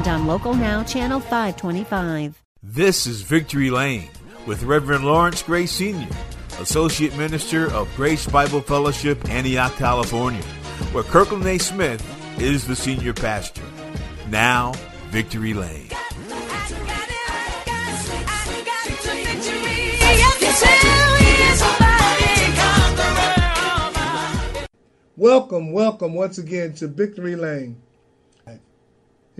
and on Local Now, Channel 525. This is Victory Lane with Reverend Lawrence Gray Sr., Associate Minister of Grace Bible Fellowship, Antioch, California, where Kirkland A. Smith is the senior pastor. Now, Victory Lane. Welcome, welcome once again to Victory Lane.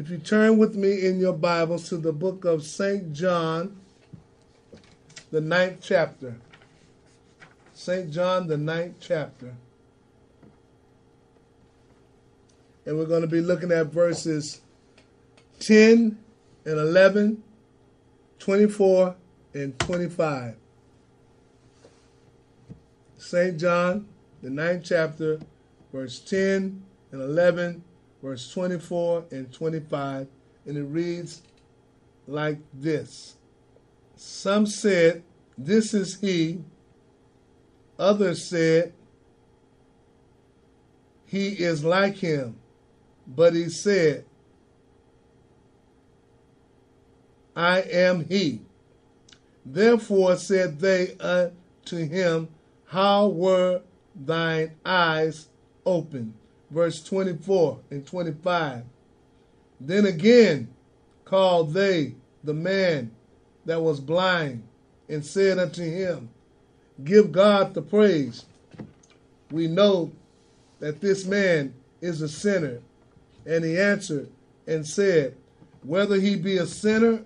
If you turn with me in your Bibles to the book of St. John, the ninth chapter. St. John, the ninth chapter. And we're going to be looking at verses 10 and 11, 24, and 25. St. John, the ninth chapter, verse 10 and 11, verse 24 and 25, and it reads like this Some said, This is he. Others said, He is like him. But he said, I am he. Therefore said they unto him, How were thine eyes open. Verse 24 and 25. Then again called they the man that was blind and said unto him, Give God the praise. We know that this man is a sinner. And he answered and said, Whether he be a sinner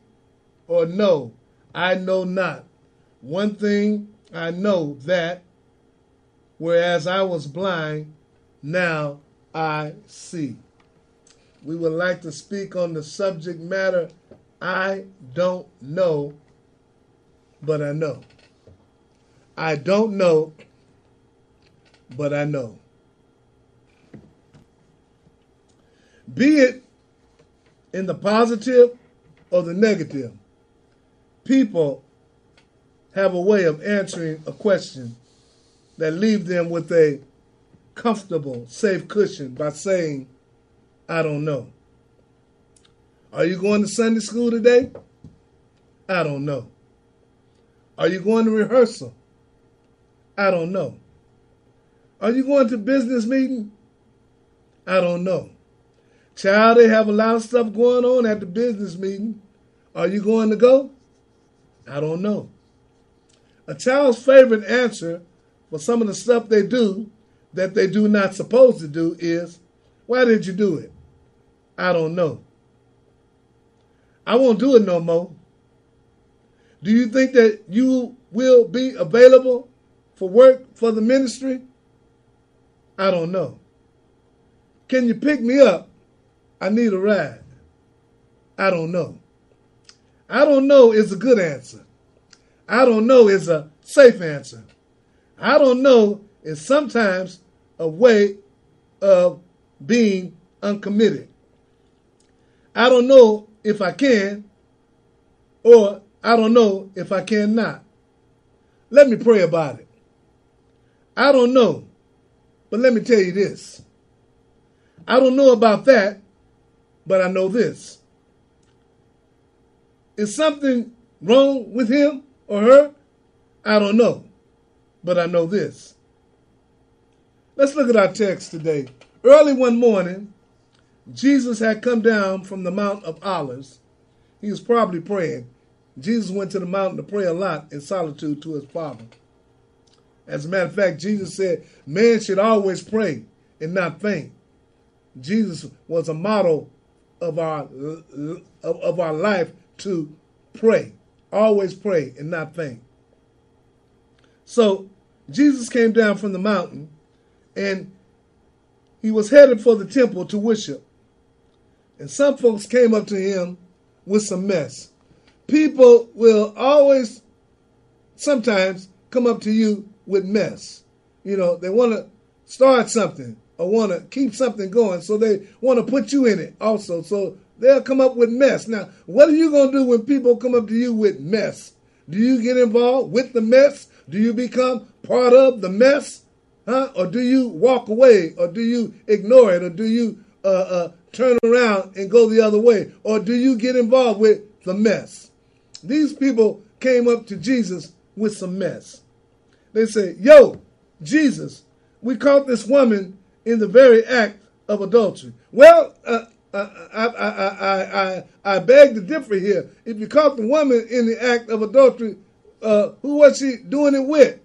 or no, I know not. One thing I know that, whereas I was blind, now I see. We would like to speak on the subject matter I don't know, but I know. I don't know, but I know. Be it in the positive or the negative, people have a way of answering a question that leave them with a comfortable, safe cushion by saying, I don't know. Are you going to Sunday school today? I don't know. Are you going to rehearsal? I don't know. Are you going to business meeting? I don't know. Child, they have a lot of stuff going on at the business meeting. Are you going to go? I don't know. A child's favorite answer for some of the stuff they do that they do not supposed to do is, why did you do it? I don't know. I won't do it no more. Do you think that you will be available for work for the ministry? I don't know. Can you pick me up? I need a ride. I don't know. I don't know is a good answer. I don't know is a safe answer. I don't know is sometimes a way of being uncommitted. I don't know if I can, or I don't know if I cannot. Let me pray about it. I don't know, but let me tell you this. I don't know about that, but I know this. Is something wrong with him or her? I don't know, but I know this. Let's look at our text today. Early one morning, Jesus had come down from the Mount of Olives. He was probably praying. Jesus went to the mountain to pray a lot in solitude to his Father. As a matter of fact, Jesus said, man should always pray and not faint. Jesus was a model of our of, our life to pray. Always pray and not faint. So Jesus came down from the mountain and he was headed for the temple to worship. And some folks came up to him with some mess. people will always, sometimes, come up to you with mess. You know, they want to start something or want to keep something going, so they want to put you in it also. So they'll come up with mess. Now, what are you going to do when people come up to you with mess? Do you get involved with the mess? Do you become part of the mess? Huh? Or do you walk away? Or do you ignore it? Or do you uh, uh, turn around and go the other way? Or do you get involved with the mess? These people came up to Jesus with some mess. They say, Yo, Jesus, we caught this woman in the very act of adultery. Well, uh, uh I, I, I, I, I beg to differ here. If you caught the woman in the act of adultery, uh, who was she doing it with?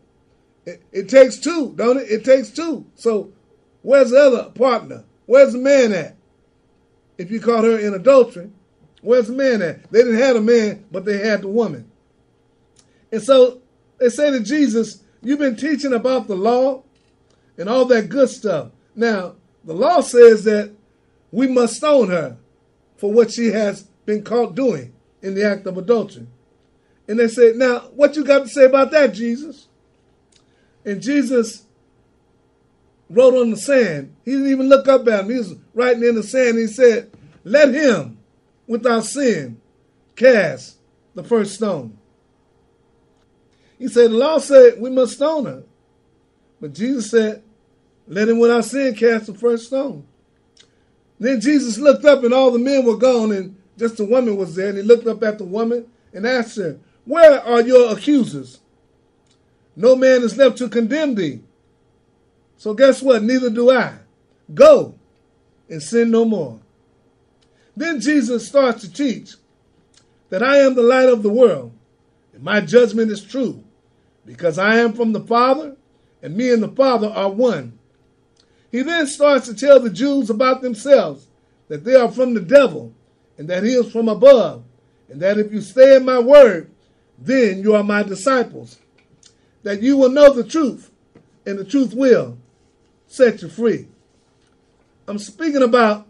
It, it, takes two, don't it? It takes two. So where's the other partner? Where's the man at? If you caught her in adultery, where's the man at? They didn't have a man, but they had the woman. And so they say to Jesus, You've been teaching about the law and all that good stuff. Now, the law says that we must stone her for what she has been caught doing in the act of adultery. And they said, Now, what you got to say about that, Jesus? And Jesus wrote on the sand. He didn't even look up at him. He was writing in the sand. He said, Let him without sin cast the first stone. He said, The law said we must stone her. But Jesus said, Let him without sin cast the first stone. Then Jesus looked up and all the men were gone and just the woman was there. And he looked up at the woman and asked her, where are your accusers? No man is left to condemn thee. So guess what? Neither do I. Go and sin no more. Then Jesus starts to teach that I am the light of the world, and my judgment is true, because I am from the Father, and me and the Father are one. He then starts to tell the Jews about themselves that they are from the devil, and that he is from above, and that if you stay in my word, then you are my disciples. That you will know the truth, and the truth will set you free. I'm speaking about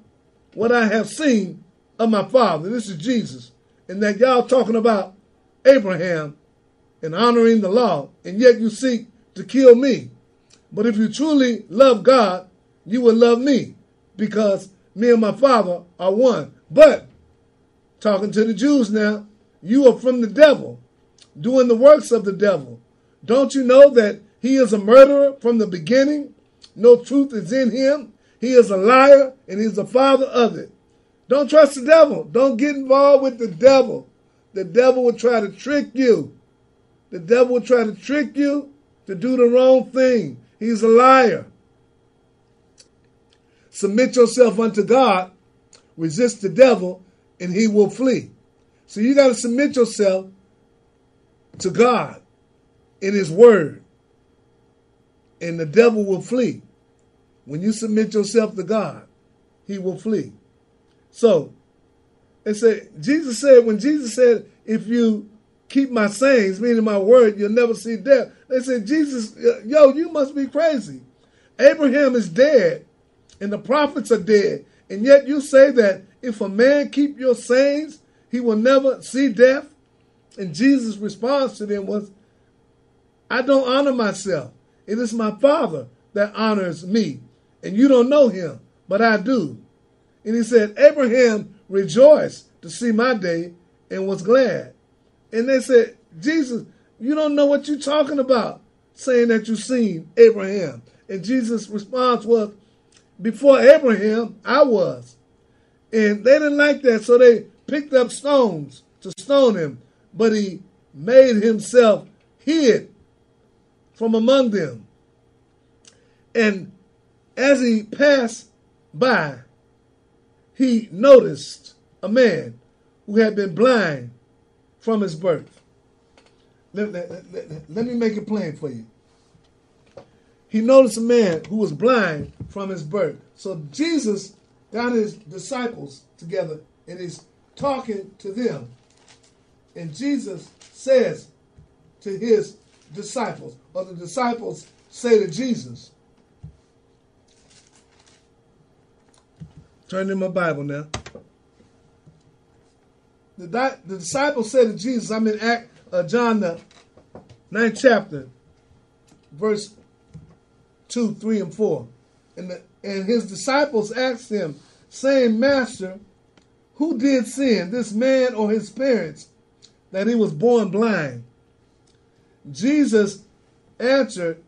what I have seen of my father. This is Jesus. And that y'all talking about Abraham and honoring the law, and yet you seek to kill me. But if you truly love God, you will love me because me and my father are one. But talking to the Jews now, you are from the devil doing the works of the devil. Don't you know that he is a murderer from the beginning? No truth is in him. He is a liar and he's the father of it. Don't trust the devil. Don't get involved with the devil. The devil will try to trick you. The devil will try to trick you to do the wrong thing. He's a liar. Submit yourself unto God, resist the devil, and he will flee. So you got to submit yourself to God in His Word, and the devil will flee. When you submit yourself to God, he will flee. So, it said Jesus said when Jesus said, "If you keep my sayings, meaning my word, you'll never see death." They said, "Jesus, uh, yo, you must be crazy. Abraham is dead, and the prophets are dead, and yet you say that if a man keep your sayings, he will never see death." And Jesus' response to them was, I don't honor myself. It is my Father that honors me. And you don't know him, but I do. And he said, Abraham rejoiced to see my day and was glad. And they said, Jesus, you don't know what you're talking about, saying that you've seen Abraham. And Jesus' response was, Before Abraham, I was. And they didn't like that, so they picked up stones to stone him but he made himself hid from among them. And as he passed by, he noticed a man who had been blind from his birth. Let, let, let, let, me make it plain for you. He noticed a man who was blind from his birth. So Jesus got his disciples together and he's talking to them. And Jesus says to his disciples, or the disciples say to Jesus, Turn in my Bible now. the, the disciples said to Jesus, I'm in Act, uh, John the ninth chapter, verse 2, 3, and 4. And, the, and his disciples asked him, saying, Master, who did sin, this man or his parents, that he was born blind? Jesus answered,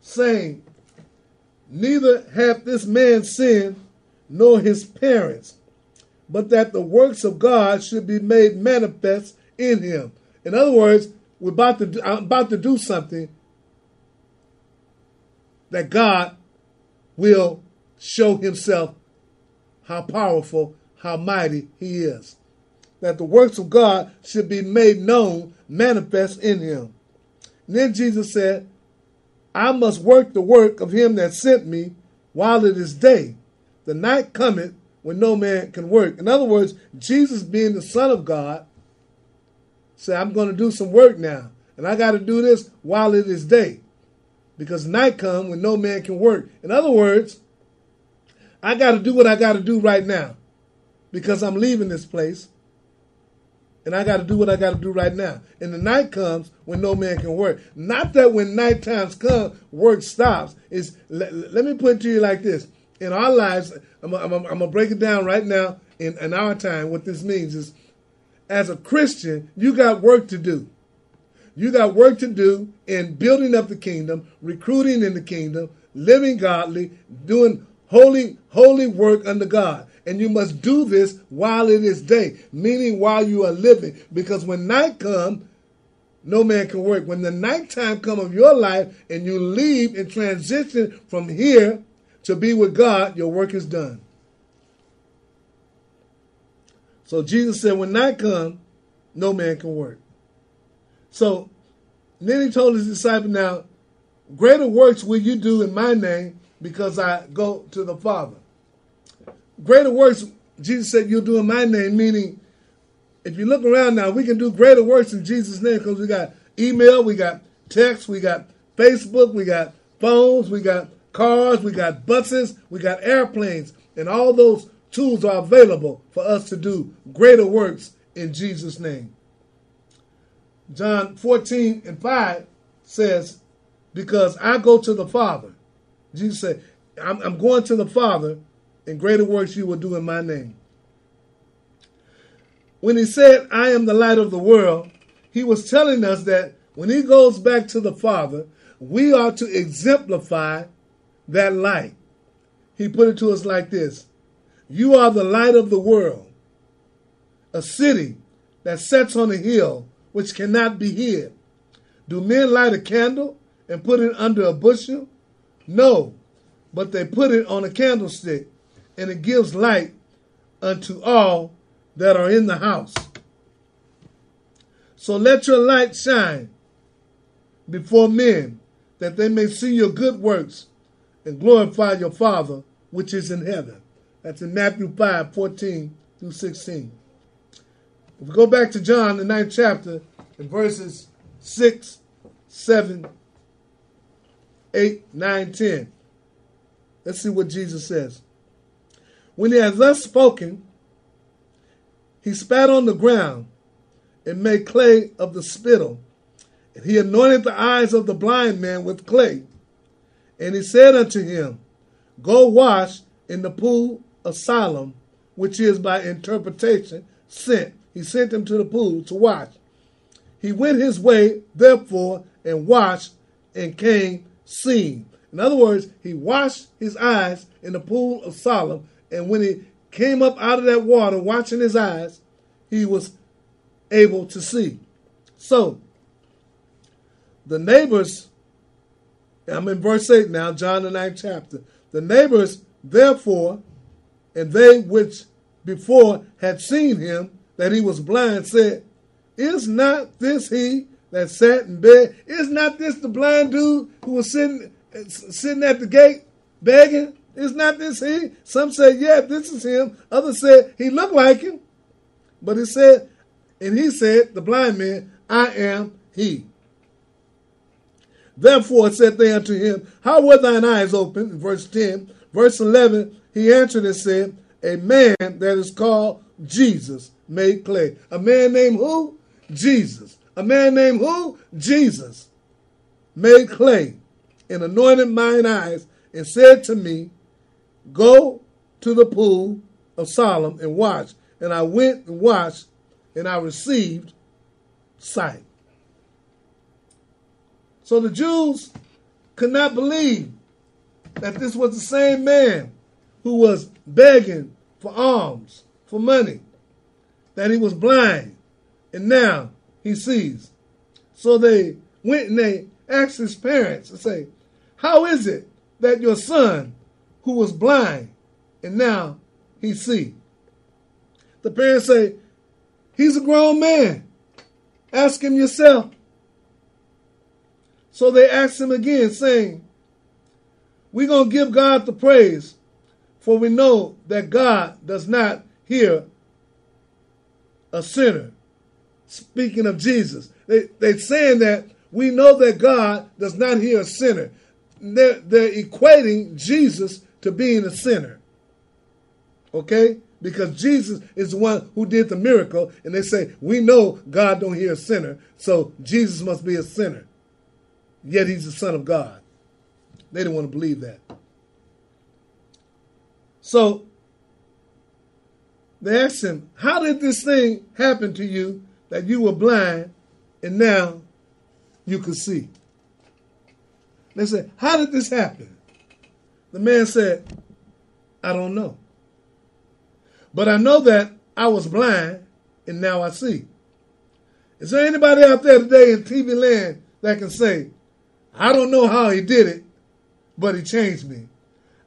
saying, Neither hath this man sinned, nor his parents, but that the works of God should be made manifest in him. In other words, we're about to do, I'm about to do something that God will show himself how powerful, how mighty he is. That the works of God should be made known, manifest in him. Then Jesus said, I must work the work of him that sent me while it is day. The night cometh when no man can work. In other words, Jesus being the Son of God said, I'm going to do some work now. And I got to do this while it is day. Because night come when no man can work. In other words, I got to do what I got to do right now. Because I'm leaving this place and I got to do what I got to do right now. And the night comes when no man can work. Not that when night times come, work stops. Is let, let, me put it to you like this: in our lives, I'm, I'm, I'm gonna break it down right now. In, in our time, what this means is, as a Christian, you got work to do. You got work to do in building up the kingdom, recruiting in the kingdom, living godly, doing holy, holy work under God. And you must do this while it is day, meaning while you are living. Because when night comes, no man can work. When the nighttime come of your life and you leave and transition from here to be with God, your work is done. So Jesus said, when night comes, no man can work. So then he told his disciple, now, greater works will you do in my name because I go to the Father. Greater works, Jesus said, you'll do in my name, meaning if you look around now, we can do greater works in Jesus' name because we got email, we got text, we got Facebook, we got phones, we got cars, we got buses, we got airplanes, and all those tools are available for us to do greater works in Jesus' name. John 14 and 5 says, Because I go to the Father. Jesus said, I'm, I'm going to the Father and greater works you will do in my name. When he said, I am the light of the world, he was telling us that when he goes back to the Father, we are to exemplify that light. He put it to us like this You are the light of the world, a city that sets on a hill which cannot be hid. Do men light a candle and put it under a bushel? No, but they put it on a candlestick and it gives light unto all that are in the house. So let your light shine before men, that they may see your good works and glorify your Father which is in heaven. That's in Matthew 5 14 through 16. If we go back to John, the ninth chapter, in verses 6, 7, 8, 9, 10, let's see what Jesus says. When he had thus spoken, he spat on the ground and made clay of the spittle. And he anointed the eyes of the blind man with clay. And he said unto him, Go wash in the pool of Siloam, which is by interpretation sent. He sent him to the pool to wash. He went his way, therefore, and washed and came seeing. In other words, he washed his eyes in the pool of Siloam and when he came up out of that water, watching his eyes, he was able to see. So, the neighbors, I'm in verse 8 now, John the ninth chapter. The neighbors, therefore, and they which before had seen him, that he was blind, said, Is not this he that sat in bed? Is not this the blind dude who was sitting, uh, sitting at the gate begging? Is not this he? Some say, yeah, this is him. Others said, he looked like him. But he said, and he said, the blind man, I am he. Therefore said they unto him, How were thine eyes open? Verse 10. Verse 11, he answered and said, A man that is called Jesus made clay. A man named who? Jesus. A man named who? Jesus. Made clay and anointed mine eyes and said to me, Go to the pool of Siloam and watch. And I went and watched, and I received sight. So the Jews could not believe that this was the same man who was begging for alms, for money, that he was blind, and now he sees. So they went and they asked his parents and say, How is it that your son, who was blind, and now he see? The parents say, He's a grown man. Ask him yourself. So they asked him again, saying, We're going to give God the praise, for we know that God does not hear a sinner. Speaking of Jesus, they, they're saying that we know that God does not hear a sinner. They're, they're equating Jesus to being a sinner. Okay? Because Jesus is the one who did the miracle, and they say, We know God don't hear a sinner, so Jesus must be a sinner yet he's the Son of God. They didn't want to believe that. So they asked him, How did this thing happen to you that you were blind and now you can see? They said, How did this happen? The man said, I don't know. But I know that I was blind and now I see. Is there anybody out there today in TV land that can say, I don't know how he did it, but he changed me.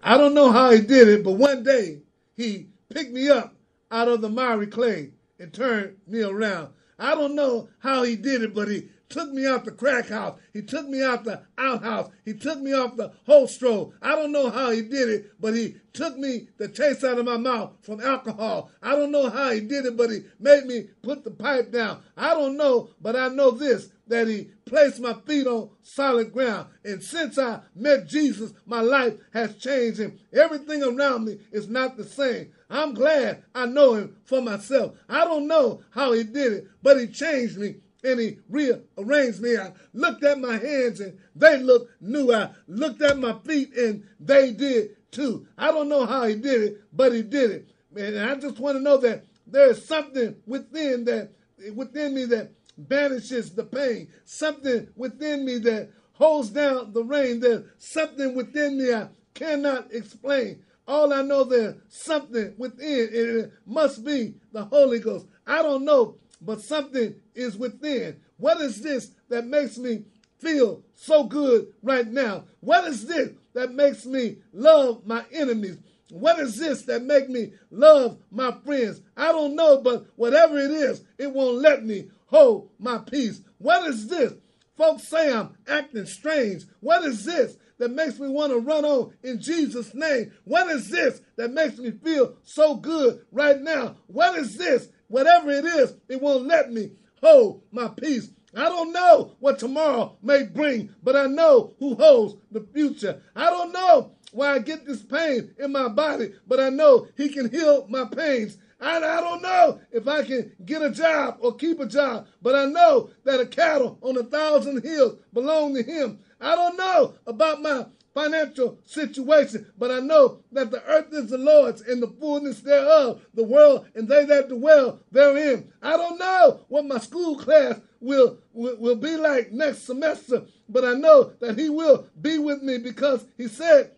I don't know how he did it, but one day he picked me up out of the miry clay and turned me around. I don't know how he did it, but he took me out the crack house. He took me out the outhouse. He took me off the holstro. I don't know how he did it, but he took me the taste out of my mouth from alcohol. I don't know how he did it, but he made me put the pipe down. I don't know, but I know this that he placed my feet on solid ground. And since I met Jesus, my life has changed and everything around me is not the same. I'm glad I know him for myself. I don't know how he did it, but he changed me and he rearranged me. I looked at my hands and they looked new. I looked at my feet and they did too. I don't know how he did it, but he did it. And I just want to know that there is something within that within me that banishes the pain, something within me that holds down the rain. There's something within me I cannot explain. All I know there's something within, it must be the Holy Ghost. I don't know, but something is within. What is this that makes me feel so good right now? What is this that makes me love my enemies? What is this that make me love my friends? I don't know, but whatever it is, it won't let me hold my peace. What is this? Folks say I'm acting strange. What is this that makes me want to run on in Jesus' name? What is this that makes me feel so good right now? What is this? Whatever it is, it won't let me hold my peace. I don't know what tomorrow may bring, but I know who holds the future. I don't know why I get this pain in my body, but I know He can heal my pains. And I don't know if I can get a job or keep a job, but I know that a cattle on a thousand hills belong to Him. I don't know about my financial situation, but I know that the earth is the Lord's and the fullness thereof, the world and they that dwell therein. I don't know what my school class will, will, be like next semester, but I know that He will be with me because He said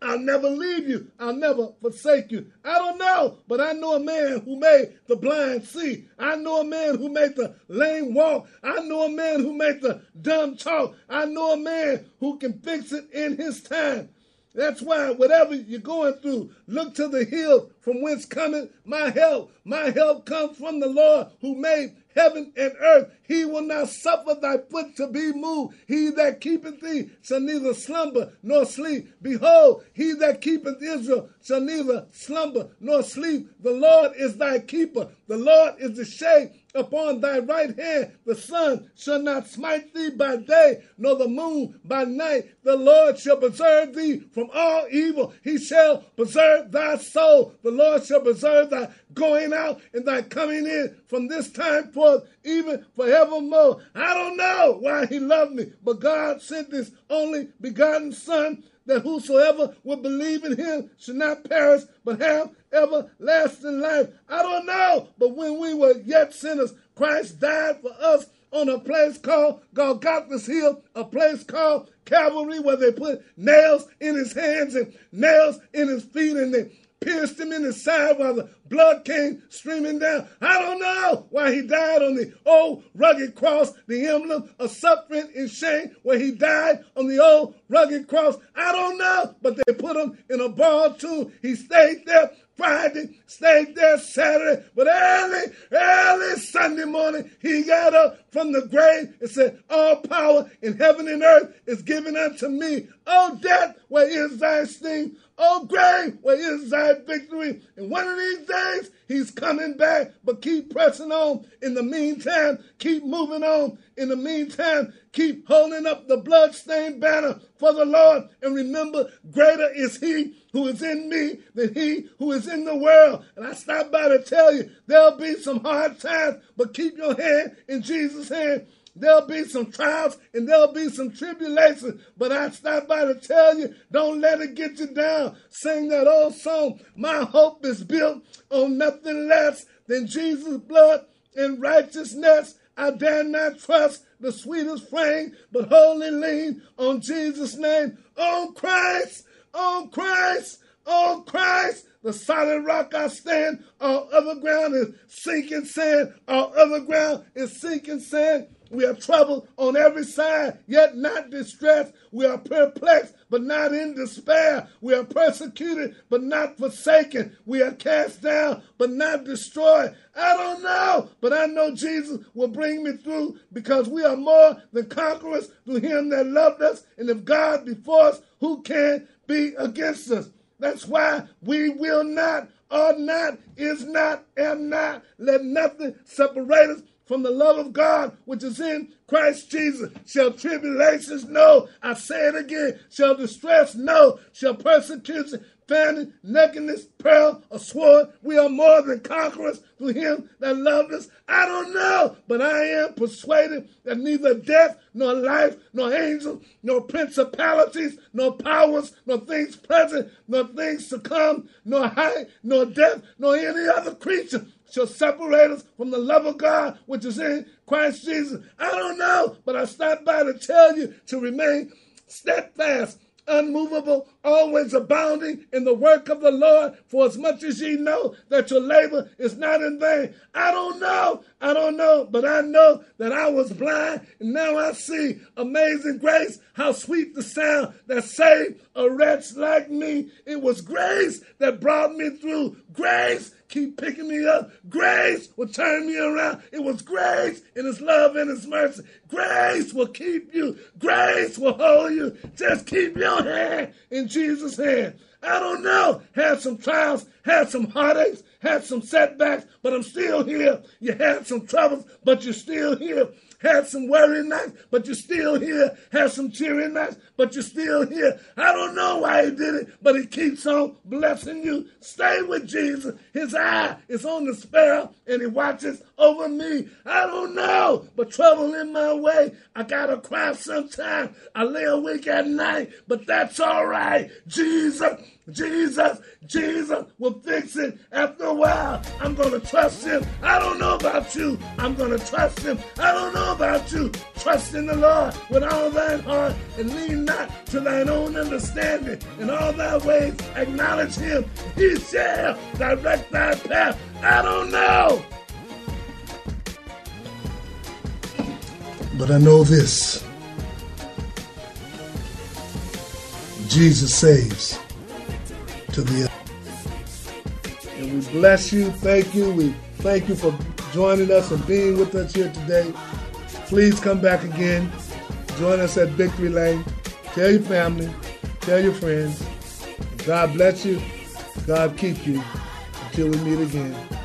I'll never leave you. I'll never forsake you. I don't know, but I know a man who made the blind see. I know a man who made the lame walk. I know a man who made the dumb talk. I know a man who can fix it in his time. That's why whatever you're going through, look to the hill from whence cometh my help. My help comes from the Lord who made heaven and earth. He will not suffer thy foot to be moved. He that keepeth thee shall neither slumber nor sleep. Behold, he that keepeth Israel shall neither slumber nor sleep. The Lord is thy keeper. The Lord is the shade upon thy right hand. The sun shall not smite thee by day, nor the moon by night. The Lord shall preserve thee from all evil. He shall preserve thy soul. The Lord shall preserve thy going out and thy coming in from this time forth, even forevermore. I don't know why he loved me, but God sent his only begotten Son that whosoever would believe in him should not perish but have everlasting life. I don't know, but when we were yet sinners, Christ died for us on a place called Golgotha's Hill, a place called Calvary, where they put nails in his hands and nails in his feet, and they pierced him in the side while the blood came streaming down. I don't know why he died on the old rugged cross, the emblem of suffering and shame, where he died on the old rugged cross. I don't know, but they put him in a borrowed tomb. He stayed there Friday, stayed there Saturday, but early, early Sunday morning, he got up from the grave and said, All power in heaven and earth is given unto me. Oh, death, where is thy sting? Oh, grave, where is thy victory? And one of these days, he's coming back, but keep pressing on. In the meantime, keep moving on. In the meantime, keep holding up the bloodstained banner for the Lord. And remember, greater is he who is in me than he who is in the world. And I stop by to tell you, there'll be some hard times, but keep your hand in Jesus' hand There'll be some trials and there'll be some tribulations. But I stop by to tell you, don't let it get you down. Sing that old song. My hope is built on nothing less than Jesus' blood and righteousness. I dare not trust the sweetest frame, but wholly lean on Jesus' name. On Christ, on Christ, on Christ. The solid rock I stand, all other ground is sinking sand, all other ground is sinking sand. We are troubled on every side, yet not distressed. We are perplexed, but not in despair. We are persecuted, but not forsaken. We are cast down, but not destroyed. I don't know, but I know Jesus will bring me through because we are more than conquerors through him that loved us. And if God be for us, who can be against us? That's why we will not, are not, is not, am not. Let nothing separate us from the love of God which is in Christ Jesus. Shall tribulations? No. I say it again. Shall distress? No. Shall persecution, famine, nakedness, peril, or sword? We are more than conquerors through him that loved us. I don't know, but I am persuaded that neither death, nor life, nor angels, nor principalities, nor powers, nor things present, nor things to come, nor height, nor depth, nor any other creature shall separate us from the love of God which is in Christ Jesus. I don't know, but I stopped by to tell you to remain steadfast, unmovable, always abounding in the work of the Lord, for as much as ye know that your labor is not in vain. I don't know, I don't know, but I know that I was blind and now I see amazing grace, how sweet the sound that saved a wretch like me. It was grace that brought me through. Grace keep picking me up. Grace will turn me around. It was grace in His love and His mercy. Grace will keep you. Grace will hold you. Just keep your hand in Jesus' hand. I don't know. Had some trials, had some heartaches, had some setbacks, but I'm still here. You had some troubles, but you're still here. Had some worry nights, but you're still here. Had some cheery nights, but you're still here. I don't know why he did it, but he keeps on blessing you. Stay with Jesus. His eye is on the sparrow and he watches over me. I don't know, but trouble in my way. I gotta cry sometimes. I lay awake at night, but that's all right. Jesus Jesus, Jesus will fix it after a while. I'm going to trust him. I don't know about you. I'm going to trust him. I don't know about you. Trust in the Lord with all thine heart and lean not to thine own understanding. In all thy ways acknowledge him. He shall direct thy path. I don't know. But I know this. Jesus saves to the end. And we bless you. Thank you. We thank you for joining us and being with us here today. Please come back again. Join us at Victory Lane. Tell your family. Tell your friends. God bless you. God keep you until we meet again.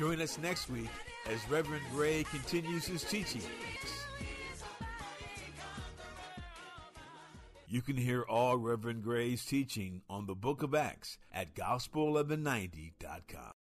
Join us next week as Reverend Gray continues his teaching. You can hear all Reverend Gray's teaching on the book of Acts at gospel1190.com.